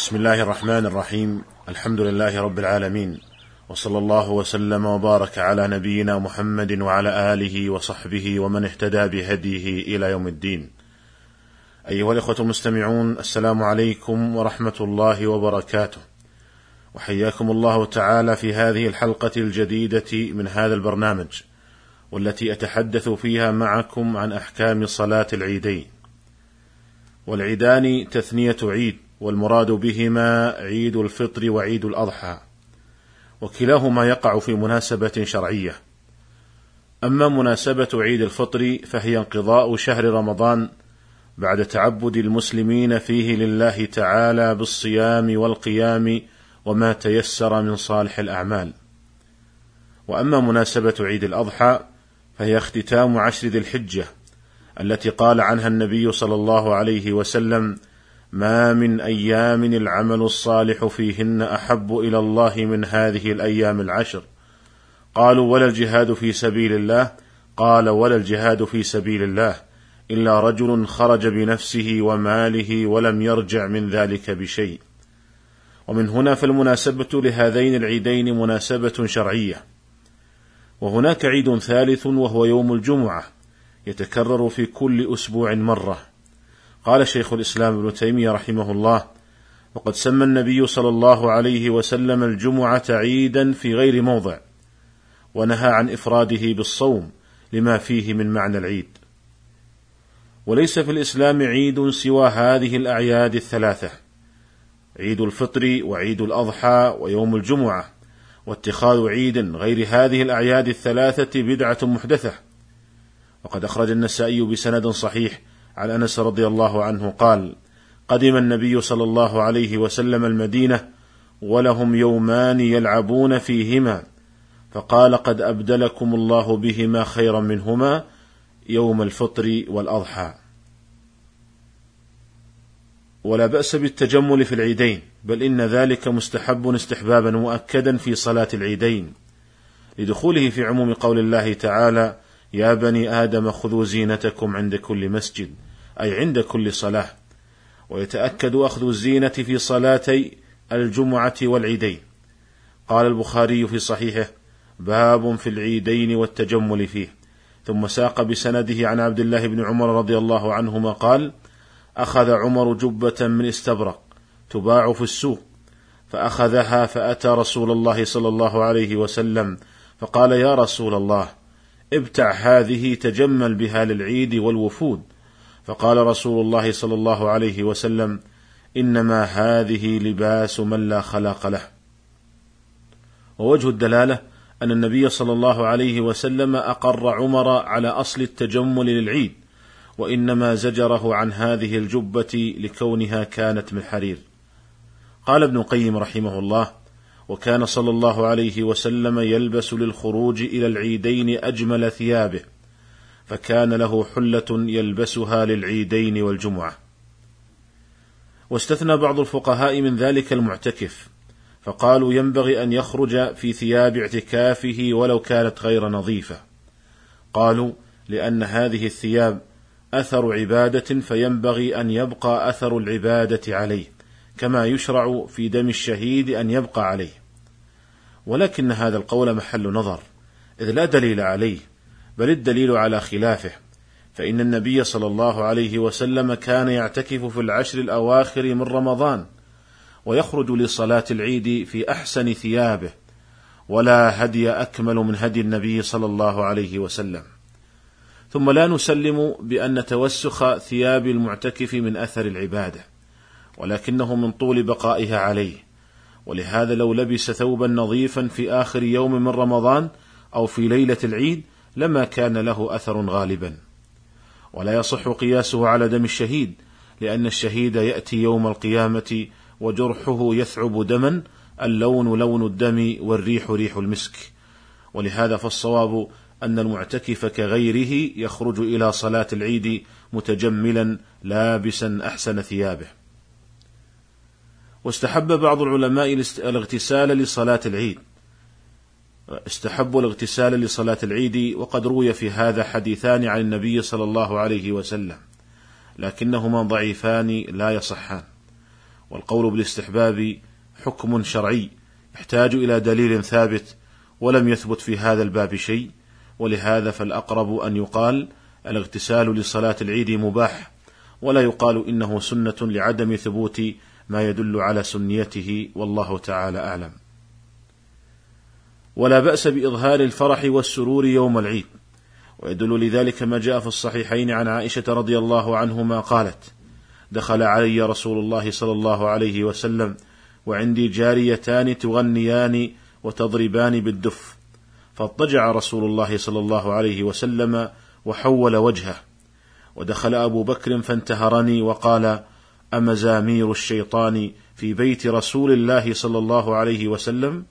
بسم الله الرحمن الرحيم. الحمد لله رب العالمين. وصلى الله وسلم وبارك على نبينا محمد وعلى آله وصحبه ومن اهتدى بهديه إلى يوم الدين. أيها الإخوة المستمعون السلام عليكم ورحمة الله وبركاته. وحياكم الله تعالى في هذه الحلقة الجديدة من هذا البرنامج والتي أتحدث فيها معكم عن أحكام صلاة العيدين. والعيدان تثنية عيد. والمراد بهما عيد الفطر وعيد الأضحى وكلاهما يقع في مناسبة شرعية. أما مناسبة عيد الفطر فهي انقضاء شهر رمضان بعد تعبد المسلمين فيه لله تعالى بالصيام والقيام وما تيسر من صالح الأعمال. وأما مناسبة عيد الأضحى فهي اختتام عشر ذي الحجة التي قال عنها النبي صلى الله عليه وسلم ما من أيام العمل الصالح فيهن أحب إلى الله من هذه الأيام العشر. قالوا ولا الجهاد في سبيل الله. قال ولا الجهاد في سبيل الله. إلا رجل خرج بنفسه وماله ولم يرجع من ذلك بشيء. ومن هنا فالمناسبة لهذين العيدين مناسبة شرعية. وهناك عيد ثالث وهو يوم الجمعة. يتكرر في كل أسبوع مرة. قال شيخ الإسلام ابن تيمية رحمه الله وقد سمى النبي صلى الله عليه وسلم الجمعة عيدا في غير موضع ونهى عن إفراده بالصوم لما فيه من معنى العيد. وليس في الإسلام عيد سوى هذه الأعياد الثلاثة عيد الفطر وعيد الأضحى ويوم الجمعة واتخاذ عيد غير هذه الأعياد الثلاثة بدعة محدثة. وقد أخرج النسائي بسند صحيح عن أنس رضي الله عنه قال قدم النبي صلى الله عليه وسلم المدينة ولهم يومان يلعبون فيهما فقال قد أبدلكم الله بهما خيرا منهما يوم الفطر والأضحى. ولا بأس بالتجمل في العيدين بل إن ذلك مستحب استحبابا مؤكدا في صلاة العيدين لدخوله في عموم قول الله تعالى يا بني آدم خذوا زينتكم عند كل مسجد أي عند كل صلاة. ويتأكد أخذ الزينة في صلاتي الجمعة والعيدين. قال البخاري في صحيحه باب في العيدين والتجمل فيه. ثم ساق بسنده عن عبد الله بن عمر رضي الله عنهما قال أخذ عمر جبة من استبرق تباع في السوق فأخذها فأتى رسول الله صلى الله عليه وسلم فقال يا رسول الله ابتع هذه تجمل بها للعيد والوفود. فقال رسول الله صلى الله عليه وسلم إنما هذه لباس من لا خلاق له. ووجه الدلالة أن النبي صلى الله عليه وسلم أقر عمر على أصل التجمل للعيد وإنما زجره عن هذه الجبة لكونها كانت من حرير. قال ابن القيم رحمه الله وكان صلى الله عليه وسلم يلبس للخروج إلى العيدين أجمل ثيابه فكان له حلة يلبسها للعيدين والجمعة. واستثنى بعض الفقهاء من ذلك المعتكف فقالوا ينبغي أن يخرج في ثياب اعتكافه ولو كانت غير نظيفة. قالوا لأن هذه الثياب أثر عبادة فينبغي أن يبقى أثر العبادة عليه كما يشرع في دم الشهيد أن يبقى عليه. ولكن هذا القول محل نظر إذ لا دليل عليه بل الدليل على خلافه فإن النبي صلى الله عليه وسلم كان يعتكف في العشر الأواخر من رمضان ويخرج لصلاة العيد في أحسن ثيابه ولا هدي أكمل من هدي النبي صلى الله عليه وسلم. ثم لا نسلم بأن توسخ ثياب المعتكف من أثر العبادة ولكنه من طول بقائها عليه. ولهذا لو لبس ثوبا نظيفا في آخر يوم من رمضان أو في ليلة العيد لما كان له أثر غالبا. ولا يصح قياسه على دم الشهيد لأن الشهيد يأتي يوم القيامة وجرحه يثعب دما اللون لون الدم والريح ريح المسك. ولهذا فالصواب أن المعتكف كغيره يخرج إلى صلاة العيد متجملا لابسا أحسن ثيابه. واستحب بعض العلماء الاغتسال لصلاة العيد. استحبوا الاغتسال لصلاة العيد وقد روي في هذا حديثان عن النبي صلى الله عليه وسلم لكنهما ضعيفان لا يصحان. والقول بالاستحباب حكم شرعي يحتاج إلى دليل ثابت ولم يثبت في هذا الباب شيء ولهذا فالأقرب أن يقال الاغتسال لصلاة العيد مباح ولا يقال إنه سنة لعدم ثبوت ما يدل على سنيته والله تعالى أعلم. ولا بأس بإظهار الفرح والسرور يوم العيد. ويدل لذلك ما جاء في الصحيحين عن عائشة رضي الله عنهما قالت دخل علي رسول الله صلى الله عليه وسلم وعندي جاريتان تغنيان وتضربان بالدف فاضطجع رسول الله صلى الله عليه وسلم وحول وجهه ودخل أبو بكر فانتهرني وقال أمزامير الشيطان في بيت رسول الله صلى الله عليه وسلم؟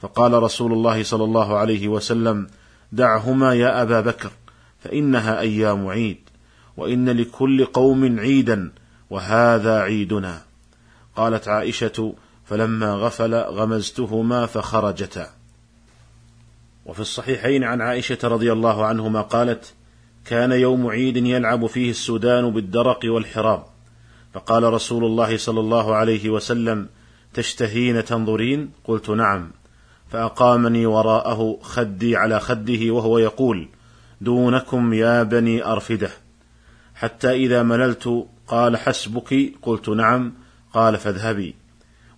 فقال رسول الله صلى الله عليه وسلم دعهما يا أبا بكر فإنها أيام عيد وإن لكل قوم عيدا وهذا عيدنا. قالت عائشة فلما غفل غمزتهما فخرجتا. وفي الصحيحين عن عائشة رضي الله عنهما قالت كان يوم عيد يلعب فيه السودان بالدرق والحراب. فقال رسول الله صلى الله عليه وسلم تشتهين تنظرين؟ قلت نعم. فأقامني وراءه خدي على خده وهو يقول دونكم يا بني أرفدة. حتى إذا مللت قال حسبك؟ قلت نعم. قال فاذهبي.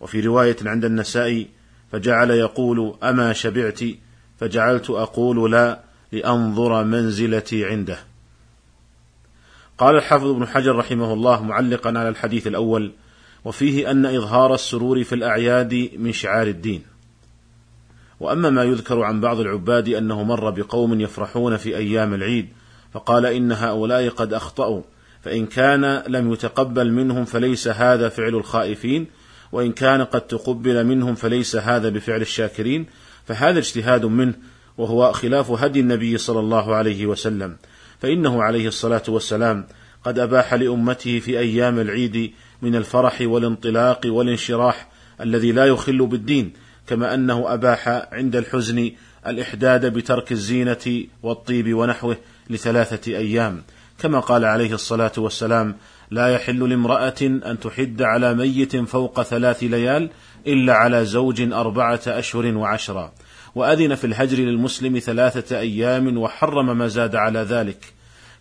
وفي رواية عند النسائي فجعل يقول أما شبعت؟ فجعلت أقول لا لأنظر منزلتي عنده. قال الحافظ ابن حجر رحمه الله معلقا على الحديث الأول وفيه أن إظهار السرور في الأعياد من شعار الدين. وأما ما يذكر عن بعض العباد أنه مر بقوم يفرحون في أيام العيد فقال إن هؤلاء قد أخطأوا فإن كان لم يتقبل منهم فليس هذا فعل الخائفين وإن كان قد تقبل منهم فليس هذا بفعل الشاكرين فهذا اجتهاد منه وهو خلاف هدي النبي صلى الله عليه وسلم. فإنه عليه الصلاة والسلام قد أباح لأمته في أيام العيد من الفرح والانطلاق والانشراح الذي لا يخل بالدين كما أنه أباح عند الحزن الإحداد بترك الزينة والطيب ونحوه لثلاثة أيام. كما قال عليه الصلاة والسلام لا يحل لامرأة أن تحد على ميت فوق ثلاث ليال إلا على زوج أربعة أشهر وعشرا وأذن في الهجر للمسلم ثلاثة أيام وحرم ما زاد على ذلك.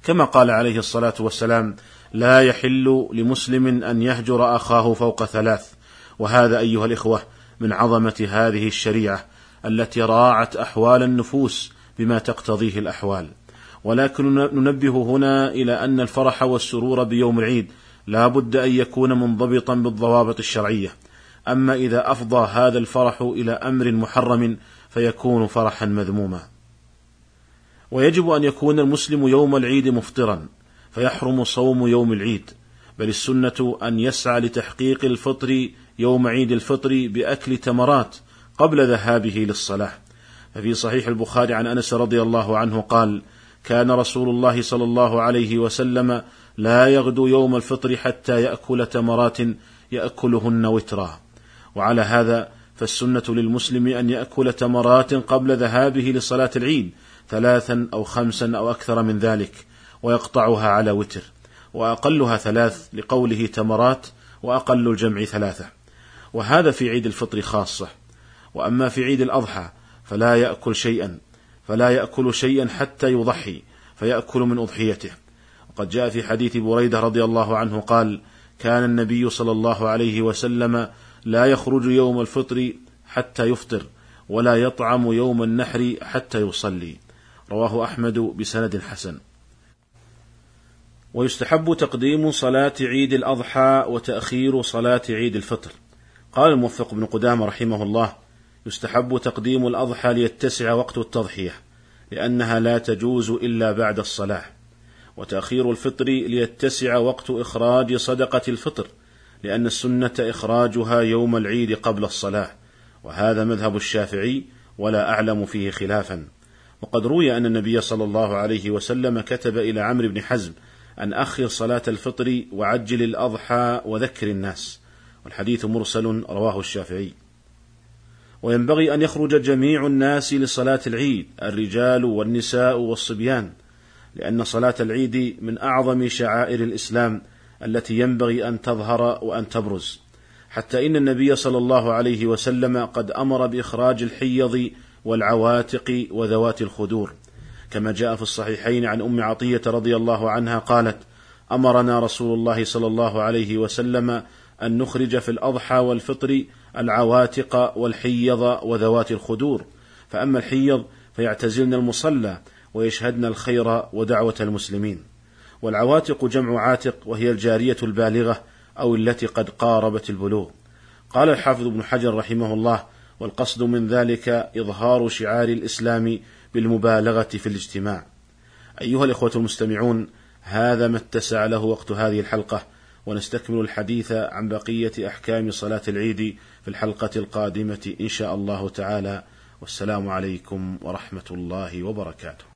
كما قال عليه الصلاة والسلام لا يحل لمسلم أن يهجر أخاه فوق ثلاث. وهذا أيها الإخوة من عظمة هذه الشريعة التي راعت أحوال النفوس بما تقتضيه الأحوال. ولكن ننبه هنا إلى أن الفرح والسرور بيوم العيد لا بد أن يكون منضبطا بالضوابط الشرعية. أما إذا أفضى هذا الفرح إلى أمر محرم فيكون فرحا مذموما. ويجب أن يكون المسلم يوم العيد مفطرا فيحرم صوم يوم العيد. بل السنة أن يسعى لتحقيق الفطر يوم عيد الفطر بأكل تمرات قبل ذهابه للصلاة. ففي صحيح البخاري عن أنس رضي الله عنه قال كان رسول الله صلى الله عليه وسلم لا يغدو يوم الفطر حتى يأكل تمرات يأكلهن وترا. وعلى هذا فالسنة للمسلم أن يأكل تمرات قبل ذهابه لصلاة العيد ثلاثا أو خمسا أو أكثر من ذلك ويقطعها على وتر وأقلها ثلاث لقوله تمرات وأقل الجمع ثلاثة. وهذا في عيد الفطر خاصة. وأما في عيد الأضحى فلا يأكل شيئا فلا يأكل شيئا حتى يضحي فيأكل من أضحيته. وقد جاء في حديث بريدة رضي الله عنه قال كان النبي صلى الله عليه وسلم لا يخرج يوم الفطر حتى يفطر ولا يطعم يوم النحر حتى يصلي. رواه أحمد بسند حسن. ويستحب تقديم صلاة عيد الأضحى وتأخير صلاة عيد الفطر. قال الموفق بن قدامة رحمه الله يستحب تقديم الأضحى ليتسع وقت التضحية لأنها لا تجوز إلا بعد الصلاة. وتأخير الفطر ليتسع وقت إخراج صدقة الفطر لأن السنة إخراجها يوم العيد قبل الصلاة وهذا مذهب الشافعي ولا أعلم فيه خلافا. وقد روي أن النبي صلى الله عليه وسلم كتب إلى عمرو بن حزم أن أخر صلاة الفطر وعجل الأضحى وذكر الناس والحديث مرسل رواه الشافعي. وينبغي أن يخرج جميع الناس لصلاة العيد الرجال والنساء والصبيان لأن صلاة العيد من أعظم شعائر الإسلام التي ينبغي أن تظهر وأن تبرز. حتى إن النبي صلى الله عليه وسلم قد أمر بإخراج الحيض والعواتق وذوات الخدور. كما جاء في الصحيحين عن أم عطية رضي الله عنها قالت أمرنا رسول الله صلى الله عليه وسلم أن نخرج في الأضحى والفطر العواتق والحيض وذوات الخدور. فأما الحيض فيعتزلن المصلى ويشهدن الخير ودعوة المسلمين. والعواتق جمع عاتق وهي الجارية البالغة أو التي قد قاربت البلوغ. قال الحافظ ابن حجر رحمه الله والقصد من ذلك إظهار شعار الإسلام بالمبالغة في الاجتماع. أيها الإخوة المستمعون هذا ما اتسع له وقت هذه الحلقة ونستكمل الحديث عن بقية أحكام صلاة العيد في الحلقة القادمة إن شاء الله تعالى. والسلام عليكم ورحمة الله وبركاته.